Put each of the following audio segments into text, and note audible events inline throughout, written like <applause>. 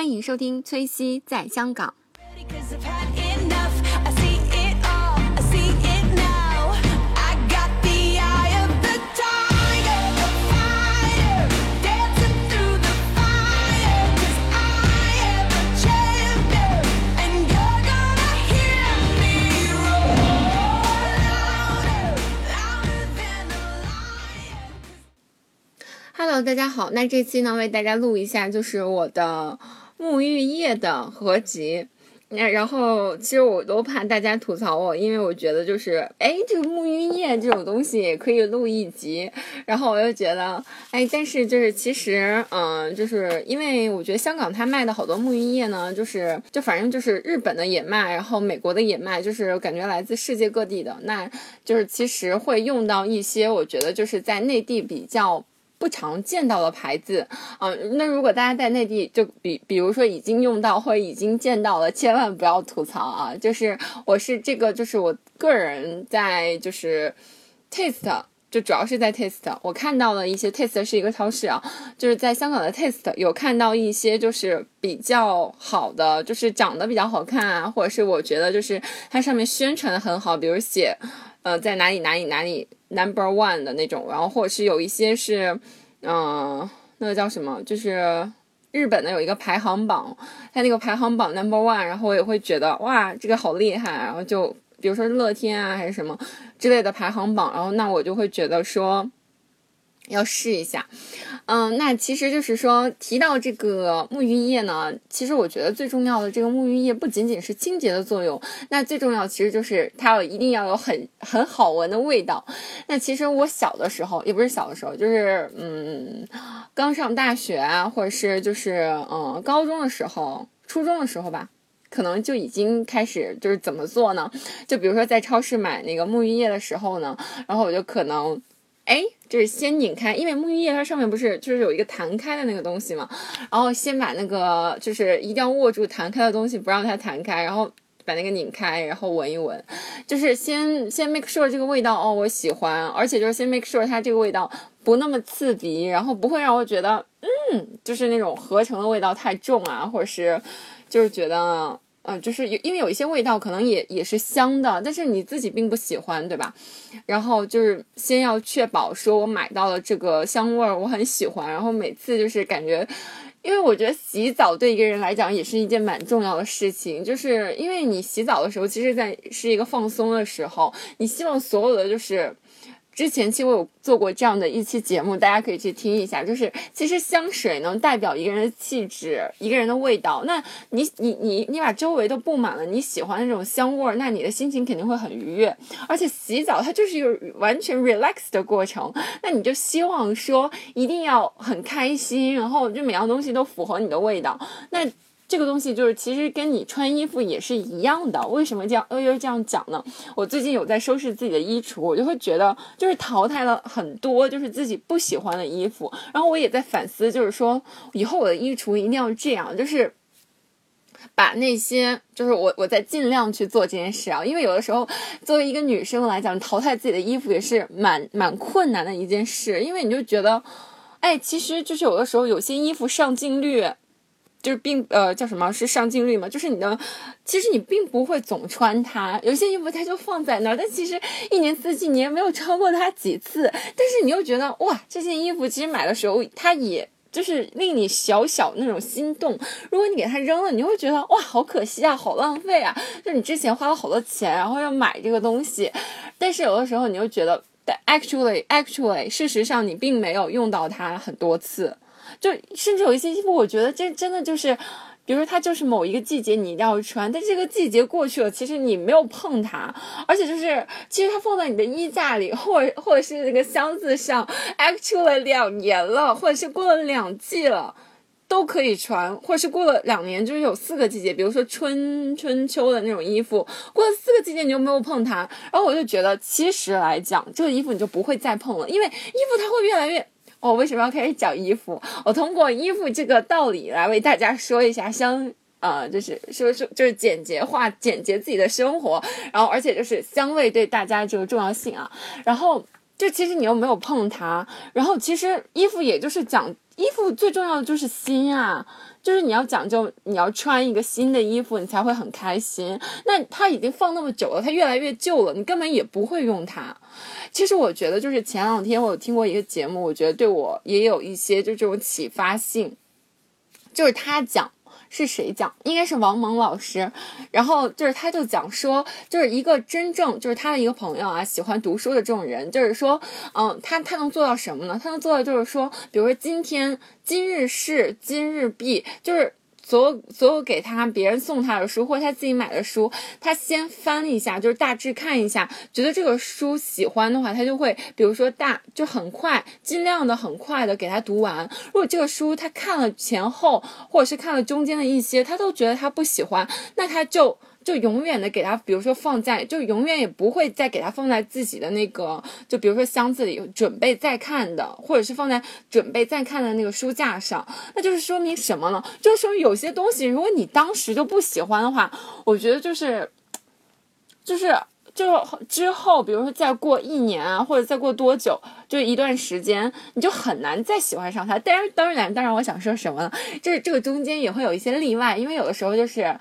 欢迎收听崔西在香港。Hello，大家好。那这期呢，为大家录一下，就是我的沐浴液的合集。那然后，其实我都怕大家吐槽我，因为我觉得就是，哎，这个沐浴液这种东西也可以录一集。然后我又觉得，哎，但是就是其实，嗯，就是因为我觉得香港它卖的好多沐浴液呢，就是就反正就是日本的也卖，然后美国的也卖，就是感觉来自世界各地的。那就是其实会用到一些，我觉得就是在内地比较。不常见到的牌子，嗯、那如果大家在内地就比比如说已经用到或已经见到了，千万不要吐槽啊！就是我是这个，就是我个人在就是 Taste。就主要是在 Taste，我看到了一些 Taste 是一个超市啊，就是在香港的 Taste 有看到一些就是比较好的，就是长得比较好看啊，或者是我觉得就是它上面宣传的很好，比如写呃在哪里哪里哪里 Number One 的那种，然后或者是有一些是嗯、那个叫什么，就是日本的有一个排行榜，它那个排行榜 Number One，然后我也会觉得哇这个好厉害，然后就比如说乐天啊还是什么之类的排行榜，然后那我就会觉得说。要试一下，嗯，那其实就是说，提到这个沐浴液呢，其实我觉得最重要的这个沐浴液不仅仅是清洁的作用，那最重要其实就是它有一定要有很很好闻的味道。那其实我小的时候，也不是小的时候，就是嗯，刚上大学啊，或者是就是嗯高中的时候、初中的时候吧。可能就已经开始就是怎么做呢？就比如说在超市买那个沐浴液的时候呢，然后我就可能哎，就是先拧开，因为沐浴液它上面不是就是有一个弹开的那个东西嘛，然后先把那个就是一定要握住弹开的东西，不让它弹开，然后把那个拧开，然后闻一闻，就是先先 make sure 这个味道哦我喜欢，而且就是先 make sure 它这个味道不那么刺鼻，然后不会让我觉得嗯，就是那种合成的味道太重啊，或者是就是觉得。嗯，就是有，因为有一些味道可能也也是香的，但是你自己并不喜欢，对吧？然后就是先要确保说我买到了这个香味儿，我很喜欢。然后每次就是感觉，因为我觉得洗澡对一个人来讲也是一件蛮重要的事情，就是因为你洗澡的时候，其实在是一个放松的时候，你希望所有的就是。之前其实我有做过这样的一期节目，大家可以去听一下。就是其实香水能代表一个人的气质，一个人的味道。那你你你你把周围都布满了你喜欢的那种香味儿，那你的心情肯定会很愉悦。而且洗澡它就是一个完全 relax 的过程，那你就希望说一定要很开心，然后就每样东西都符合你的味道。那这个东西就是其实跟你穿衣服也是一样的。为什么这样又又这样讲呢？我最近有在收拾自己的衣橱，我就会觉得就是淘汰了很多就是自己不喜欢的衣服，然后我也在反思，就是说以后我的衣橱一定要这样，就是。把那些就是我我在尽量去做这件事啊，因为有的时候作为一个女生来讲，淘汰自己的衣服也是蛮蛮困难的一件事，因为你就觉得，哎，其实就是有的时候有些衣服上镜率。就是并呃叫什么是上镜率嘛？就是你的，其实你并不会总穿它，有些衣服它就放在那儿，但其实一年四季你也没有穿过它几次，但是你又觉得哇，这件衣服其实买的时候它也。就是令你小小那种心动，如果你给它扔了，你会觉得哇，好可惜啊，好浪费啊！就你之前花了好多钱，然后要买这个东西，但是有的时候你又觉得但，actually actually，事实上你并没有用到它很多次。就甚至有一些衣服，我觉得这真的就是，比如说它就是某一个季节你一定要穿，但这个季节过去了，其实你没有碰它，而且就是其实它放在你的衣架里，或者或者是那个箱子上，actually 两年了，或者是过了两季了。都可以穿，或者是过了两年，就是有四个季节，比如说春春秋的那种衣服，过了四个季节你就没有碰它，然后我就觉得，其实来讲，这个衣服你就不会再碰了，因为衣服它会越来越。我、为什么要开始讲衣服？我通过衣服这个道理来为大家说一下香，呃，就是说说就是简洁化、简洁自己的生活，然后而且就是香味对大家这个重要性啊。然后就其实你又没有碰它，然后其实衣服也就是讲衣服最重要的就是心啊，就是你要讲究，你要穿一个新的衣服，你才会很开心。那它已经放那么久了，它越来越旧了，你根本也不会用它。其实我觉得，就是前两天我有听过一个节目，我觉得对我也有一些就这种启发性，就是他讲。是谁讲？应该是王蒙老师。然后就是，他就讲说，就是一个真正就是他的一个朋友啊，喜欢读书的这种人，就是说，嗯，他他能做到什么呢？他能做到就是说，比如说今天今日事今日毕，就是。所有所有给他别人送他的书，或者他自己买的书，他先翻一下，就是大致看一下，觉得这个书喜欢的话，他就会，比如说大就很快，尽量的很快的给他读完。如果这个书他看了前后，或者是看了中间的一些，他都觉得他不喜欢，那他就。就永远的给他，比如说放在，就永远也不会再给他放在自己的那个，就比如说箱子里准备再看的，或者是放在准备再看的那个书架上。那就是说明什么呢？就是说有些东西，如果你当时就不喜欢的话，我觉得就是，就是就之后，比如说再过一年啊，或者再过多久，就一段时间，你就很难再喜欢上他。但是当然，当然，我想说什么呢？就是这个中间也会有一些例外，因为有的时候就是。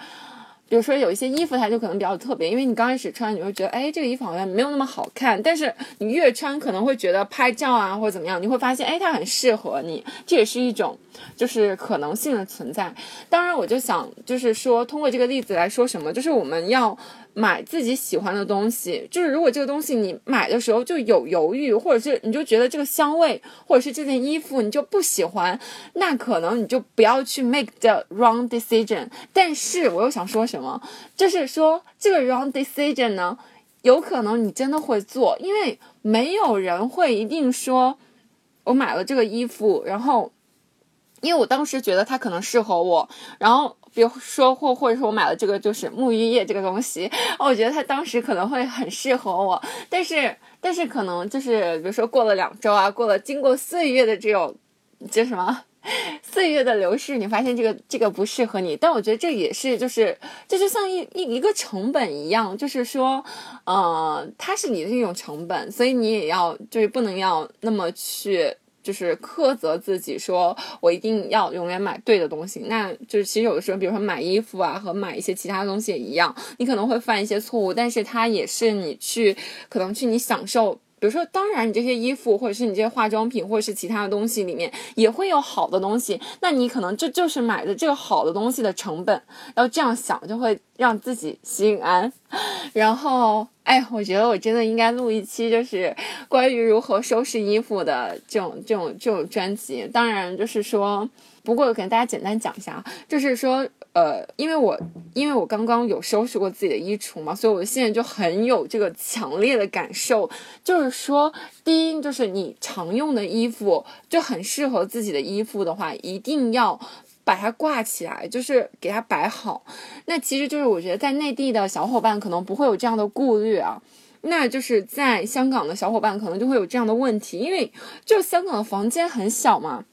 比如说有一些衣服，它就可能比较特别，因为你刚开始穿，你会觉得，哎，这个衣服好像没有那么好看。但是你越穿，可能会觉得拍照啊或者怎么样，你会发现，哎，它很适合你。这也是一种，就是可能性的存在。当然，我就想，就是说，通过这个例子来说什么，就是我们要。买自己喜欢的东西，就是如果这个东西你买的时候就有犹豫，或者是你就觉得这个香味，或者是这件衣服你就不喜欢，那可能你就不要去 make the wrong decision。但是我又想说什么，就是说这个 wrong decision 呢，有可能你真的会做，因为没有人会一定说，我买了这个衣服，然后因为我当时觉得它可能适合我，然后。比如说，或或者说我买了这个就是沐浴液这个东西，我觉得它当时可能会很适合我，但是但是可能就是比如说过了两周啊，过了经过岁月的这种叫什么岁月的流逝，你发现这个这个不适合你，但我觉得这也是就是这就像一一一个成本一样，就是说，呃，它是你的一种成本，所以你也要就是不能要那么去。就是苛责自己，说我一定要永远买对的东西。那就是其实有的时候，比如说买衣服啊，和买一些其他东西也一样，你可能会犯一些错误，但是它也是你去可能去你享受。比如说，当然你这些衣服，或者是你这些化妆品，或者是其他的东西里面也会有好的东西，那你可能这就是买的这个好的东西的成本。要这样想，就会让自己心安。<laughs> 然后，哎，我觉得我真的应该录一期，就是关于如何收拾衣服的这种、这种、这种专辑。当然，就是说，不过给大家简单讲一下，就是说。呃，因为我因为我刚刚有收拾过自己的衣橱嘛，所以我现在就很有这个强烈的感受，就是说，第一就是你常用的衣服就很适合自己的衣服的话，一定要把它挂起来，就是给它摆好。那其实就是我觉得在内地的小伙伴可能不会有这样的顾虑啊，那就是在香港的小伙伴可能就会有这样的问题，因为就香港的房间很小嘛。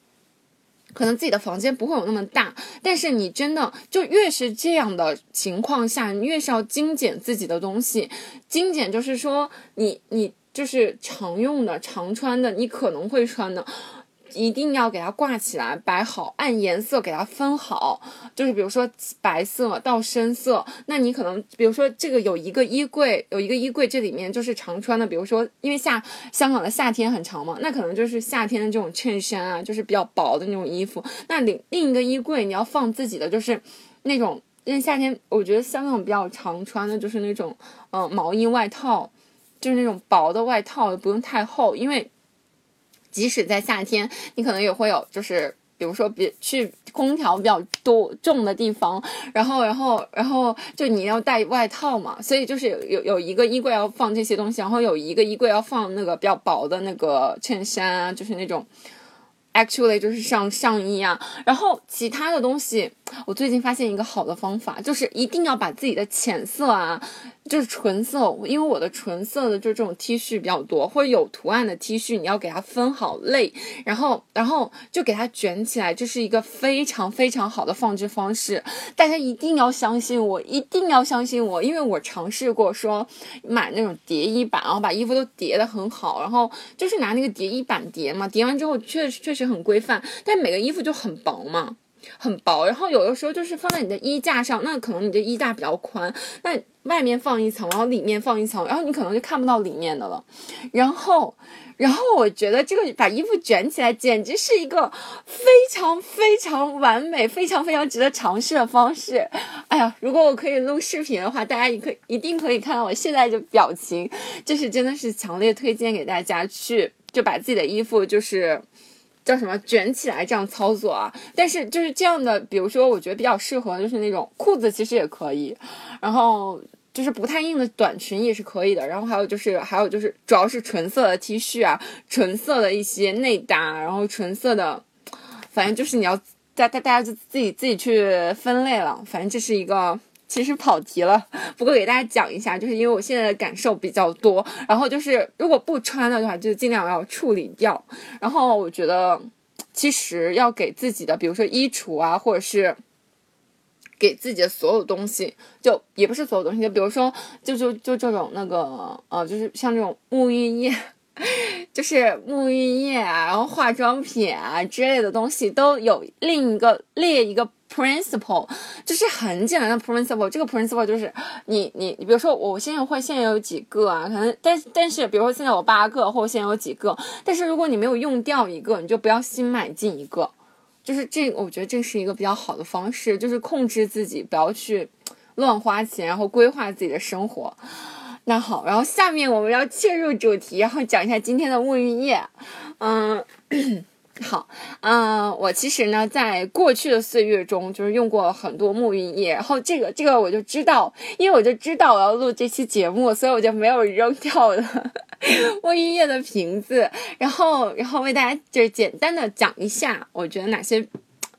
可能自己的房间不会有那么大，但是你真的就越是这样的情况下，你越是要精简自己的东西。精简就是说，你你就是常用的、常穿的，你可能会穿的。一定要给它挂起来，摆好，按颜色给它分好。就是比如说白色到深色，那你可能比如说这个有一个衣柜，有一个衣柜，这里面就是常穿的。比如说因为夏香港的夏天很长嘛，那可能就是夏天的这种衬衫啊，就是比较薄的那种衣服。那另另一个衣柜你要放自己的，就是那种因为夏天我觉得香港比较常穿的就是那种嗯毛衣外套，就是那种薄的外套，不用太厚，因为。即使在夏天，你可能也会有，就是比如说，比去空调比较多重的地方，然后，然后，然后就你要带外套嘛，所以就是有有有一个衣柜要放这些东西，然后有一个衣柜要放那个比较薄的那个衬衫啊，就是那种，actually 就是上上衣啊，然后其他的东西，我最近发现一个好的方法，就是一定要把自己的浅色啊。就是纯色，因为我的纯色的就这种 T 恤比较多，或者有图案的 T 恤，你要给它分好类，然后然后就给它卷起来，这是一个非常非常好的放置方式。大家一定要相信我，一定要相信我，因为我尝试过说买那种叠衣板，然后把衣服都叠得很好，然后就是拿那个叠衣板叠嘛，叠完之后确确实很规范，但每个衣服就很薄嘛。很薄，然后有的时候就是放在你的衣架上，那可能你的衣架比较宽，那外面放一层，然后里面放一层，然后你可能就看不到里面的了。然后，然后我觉得这个把衣服卷起来，简直是一个非常非常完美、非常非常值得尝试的方式。哎呀，如果我可以录视频的话，大家也可一定可以看到我现在的表情，就是真的是强烈推荐给大家去，就把自己的衣服就是。叫什么卷起来这样操作啊？但是就是这样的，比如说我觉得比较适合就是那种裤子其实也可以，然后就是不太硬的短裙也是可以的，然后还有就是还有就是主要是纯色的 T 恤啊，纯色的一些内搭，然后纯色的，反正就是你要大大大家就自己自己去分类了，反正这是一个。其实跑题了，不过给大家讲一下，就是因为我现在的感受比较多，然后就是如果不穿的话，就尽量要处理掉。然后我觉得，其实要给自己的，比如说衣橱啊，或者是给自己的所有东西，就也不是所有东西，就比如说，就就就这种那个呃，就是像这种沐浴液。<laughs> 就是沐浴液啊，然后化妆品啊之类的东西都有另一个列一个 principle，就是很简单的 principle。这个 principle 就是你你你，比如说我现在会现在有几个啊，可能但但是比如说现在我八个，或者现在有几个，但是如果你没有用掉一个，你就不要新买进一个。就是这，我觉得这是一个比较好的方式，就是控制自己不要去乱花钱，然后规划自己的生活。那好，然后下面我们要切入主题，然后讲一下今天的沐浴液。嗯，<coughs> 好，嗯，我其实呢，在过去的岁月中，就是用过很多沐浴液，然后这个这个我就知道，因为我就知道我要录这期节目，所以我就没有扔掉了 <laughs> 沐浴液的瓶子，然后然后为大家就是简单的讲一下，我觉得哪些。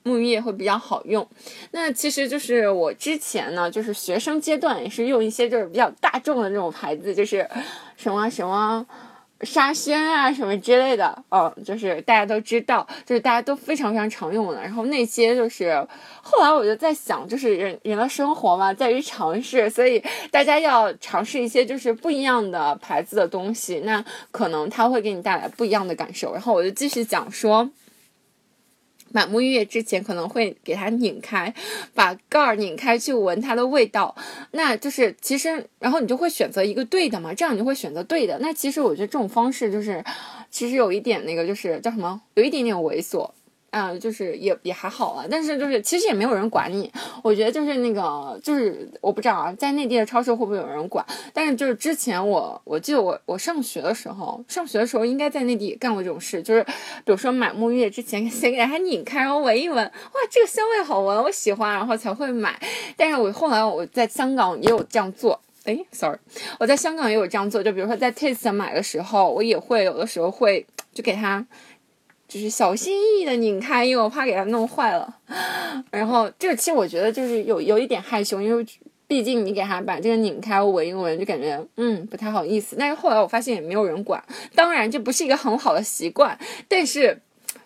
沐浴液会比较好用，那其实就是我之前呢，就是学生阶段也是用一些就是比较大众的那种牌子，就是什么什么沙宣啊什么之类的，嗯，就是大家都知道，就是大家都非常非常常用的。然后那些就是后来我就在想，就是人人的生活嘛，在于尝试，所以大家要尝试一些就是不一样的牌子的东西，那可能它会给你带来不一样的感受。然后我就继续讲说。买沐浴液之前可能会给它拧开，把盖儿拧开去闻它的味道，那就是其实，然后你就会选择一个对的嘛，这样你就会选择对的。那其实我觉得这种方式就是，其实有一点那个就是叫什么，有一点点猥琐。啊、就是也也还好啊，但是就是其实也没有人管你。我觉得就是那个就是我不知道啊，在内地的超市会不会有人管？但是就是之前我我记得我我上学的时候，上学的时候应该在内地干过这种事，就是比如说买沐浴液之前先给它拧开，然后闻一闻，哇，这个香味好闻，我喜欢，然后才会买。但是我后来我在香港也有这样做。哎，sorry，我在香港也有这样做，就比如说在 Taste 买的时候，我也会有的时候会就给它就是小心翼翼的拧开，因为我怕给它弄坏了。然后这个其实我觉得就是有有一点害羞，因为毕竟你给它把这个拧开闻一闻，就感觉嗯不太好意思。但是后来我发现也没有人管，当然这不是一个很好的习惯，但是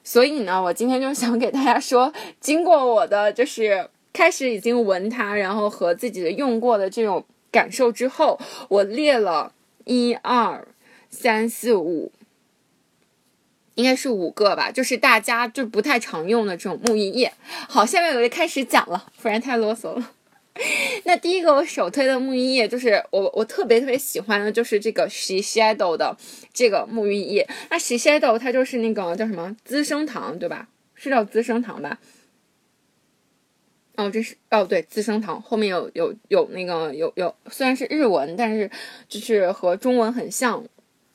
所以呢，我今天就想给大家说，经过我的就是开始已经闻它，然后和自己的用过的这种感受之后，我列了一二三四五。应该是五个吧，就是大家就不太常用的这种沐浴液。好，下面我就开始讲了，不然太啰嗦了。<laughs> 那第一个我首推的沐浴液就是我我特别特别喜欢的，就是这个 Shiseido 的这个沐浴液。那 Shiseido 它就是那个叫什么资生堂对吧？是叫资生堂吧？哦，这是哦对，资生堂后面有有有那个有有，虽然是日文，但是就是和中文很像。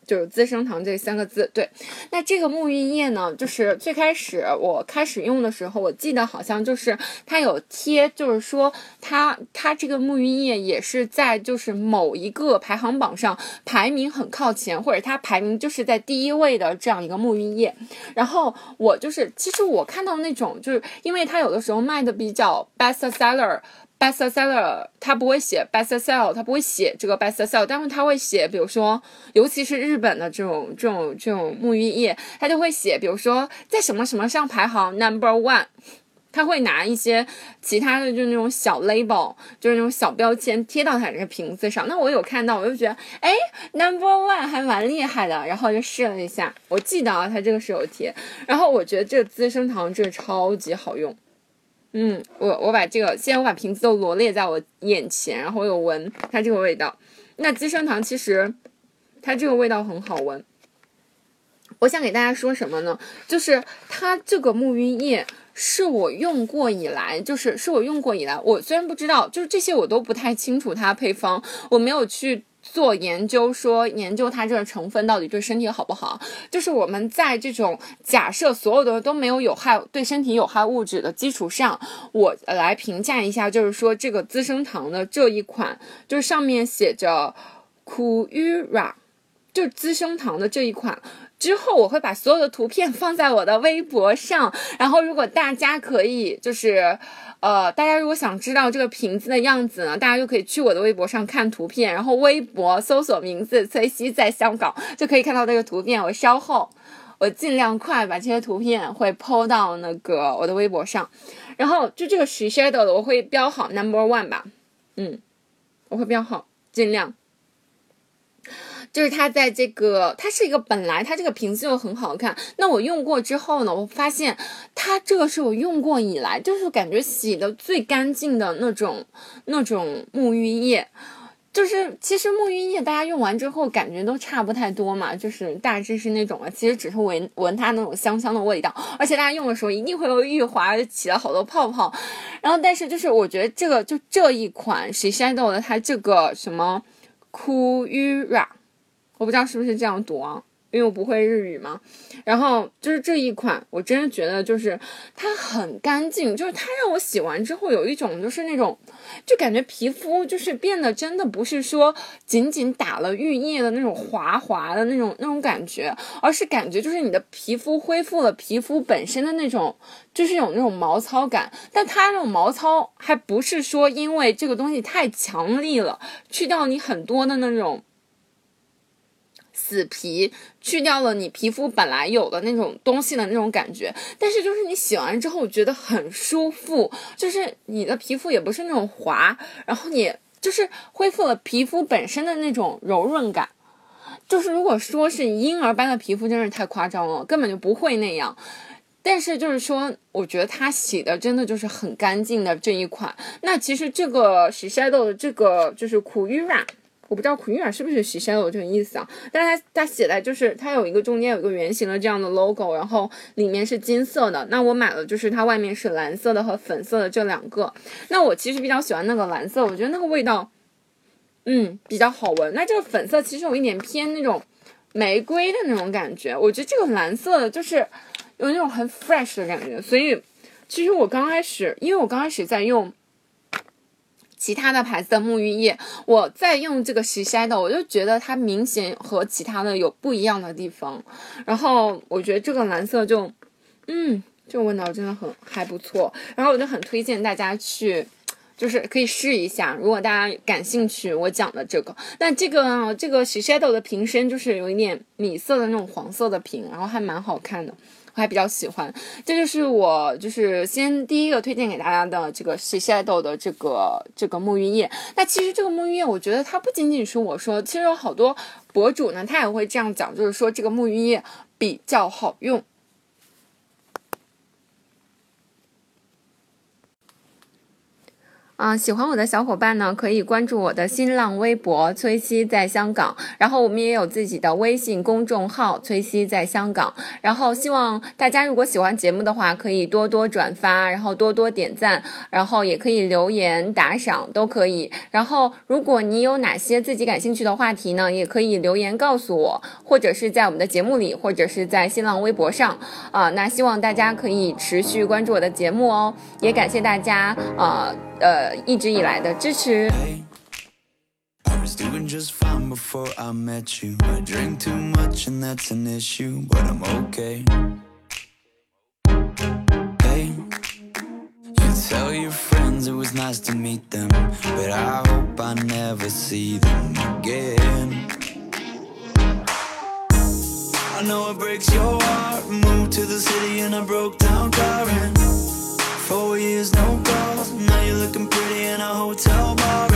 就是资生堂这三个字，对。那这个沐浴液呢，就是最开始我开始用的时候，我记得好像就是它有贴，就是说它它这个沐浴液也是在就是某一个排行榜上排名很靠前，或者它排名就是在第一位的这样一个沐浴液。然后我就是，其实我看到那种，就是因为它有的时候卖的比较 best seller。bestseller，他不会写 bestsell，他不会写这个 bestsell，但是他会写，比如说，尤其是日本的这种这种这种沐浴液，他就会写，比如说在什么什么上排行 number one。他会拿一些其他的，就那种小 label，就是那种小标签贴到他这个瓶子上。那我有看到，我就觉得，哎，number one 还蛮厉害的，然后就试了一下。我记得啊，他这个是有贴，然后我觉得这个资生堂这个超级好用。嗯，我我把这个，现在我把瓶子都罗列在我眼前，然后我有闻它这个味道。那资生堂其实它这个味道很好闻。我想给大家说什么呢？就是它这个沐浴液是我用过以来，就是是我用过以来，我虽然不知道，就是这些我都不太清楚它配方，我没有去做研究，说研究它这个成分到底对身体好不好。就是我们在这种假设所有的都没有有害对身体有害物质的基础上，我来评价一下，就是说这个资生堂的这一款，就是上面写着 Kura，就资生堂的这一款。之后我会把所有的图片放在我的微博上，然后如果大家可以就是，呃，大家如果想知道这个瓶子的样子呢，大家就可以去我的微博上看图片，然后微博搜索名字崔西在香港就可以看到这个图片。我稍后我尽量快把这些图片会 PO 到那个我的微博上，然后就这个 s h a d o w 的我会标好 number one 吧，嗯，我会标好，尽量。就是它在这个，它是一个本来它这个瓶子就很好看，那我用过之后呢，我发现它这个是我用过以来，就是感觉洗的最干净的那种那种沐浴液。就是其实沐浴液大家用完之后感觉都差不太多嘛，就是大致是那种了，其实只是闻闻它那种香香的味道，而且大家用的时候一定会有浴滑，起了好多泡泡。然后但是就是我觉得这个就这一款 Shiseido 的它这个什么 Kura。我不知道是不是这样读啊，因为我不会日语嘛。然后就是这一款，我真的觉得就是它很干净，就是它让我洗完之后有一种就是那种，就感觉皮肤就是变得真的不是说仅仅打了浴液的那种滑滑的那种那种感觉，而是感觉就是你的皮肤恢复了皮肤本身的那种，就是有那种毛糙感。但它那种毛糙还不是说因为这个东西太强力了，去掉你很多的那种。死皮去掉了你皮肤本来有的那种东西的那种感觉，但是就是你洗完之后觉得很舒服，就是你的皮肤也不是那种滑，然后你就是恢复了皮肤本身的那种柔润感。就是如果说是婴儿般的皮肤，真是太夸张了，根本就不会那样。但是就是说，我觉得它洗的真的就是很干净的这一款。那其实这个 Shiseido 的这个就是苦玉软。我不知道苦玉尔是不是 Shiseido 这个意思啊？但是它它写的就是它有一个中间有一个圆形的这样的 logo，然后里面是金色的。那我买了就是它外面是蓝色的和粉色的这两个。那我其实比较喜欢那个蓝色，我觉得那个味道，嗯，比较好闻。那这个粉色其实有一点偏那种玫瑰的那种感觉，我觉得这个蓝色的就是有那种很 fresh 的感觉。所以其实我刚开始，因为我刚开始在用。其他的牌子的沐浴液，我在用这个 Shiseido，我就觉得它明显和其他的有不一样的地方。然后我觉得这个蓝色就，嗯，这个味道真的很还不错。然后我就很推荐大家去，就是可以试一下。如果大家感兴趣，我讲的这个，那这个，这个 Shiseido 的瓶身就是有一点米色的那种黄色的瓶，然后还蛮好看的。我还比较喜欢，这就是我就是先第一个推荐给大家的这个 Shiseido 的这个这个沐浴液。那其实这个沐浴液，我觉得它不仅仅是我说，其实有好多博主呢，他也会这样讲，就是说这个沐浴液比较好用。啊、喜欢我的小伙伴呢，可以关注我的新浪微博“崔西在香港”，然后我们也有自己的微信公众号“崔西在香港”。然后希望大家如果喜欢节目的话，可以多多转发，然后多多点赞，然后也可以留言打赏，都可以。然后如果你有哪些自己感兴趣的话题呢，也可以留言告诉我，或者是在我们的节目里，或者是在新浪微博上啊、那希望大家可以持续关注我的节目哦，也感谢大家呃呃一直以来的支持。was doing just fine before I met you. I drink too much and that's an issue, but I'm okay. Hey, you tell your friends it was nice to meet them, but I hope I never see them again. I know it breaks your heart. Moved to the city and I broke down crying. Four years, no calls. Now you're looking pretty in a hotel bar.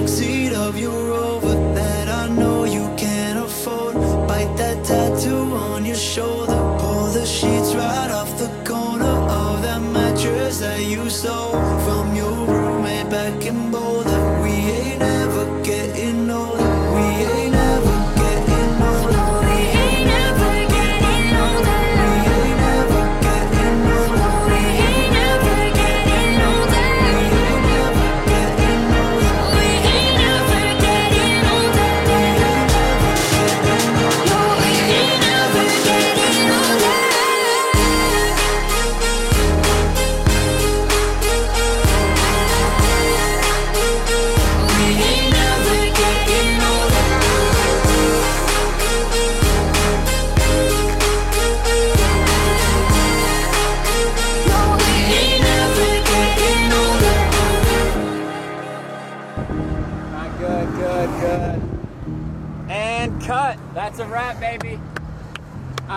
taxi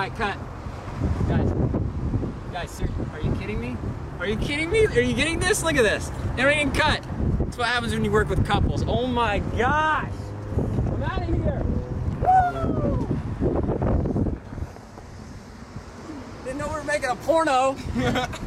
right, cut. Guys, guys, sir, are you kidding me? Are you kidding me? Are you getting this? Look at this. Everything cut. That's what happens when you work with couples. Oh my gosh. I'm out of here. Woo! Didn't know we were making a porno. <laughs>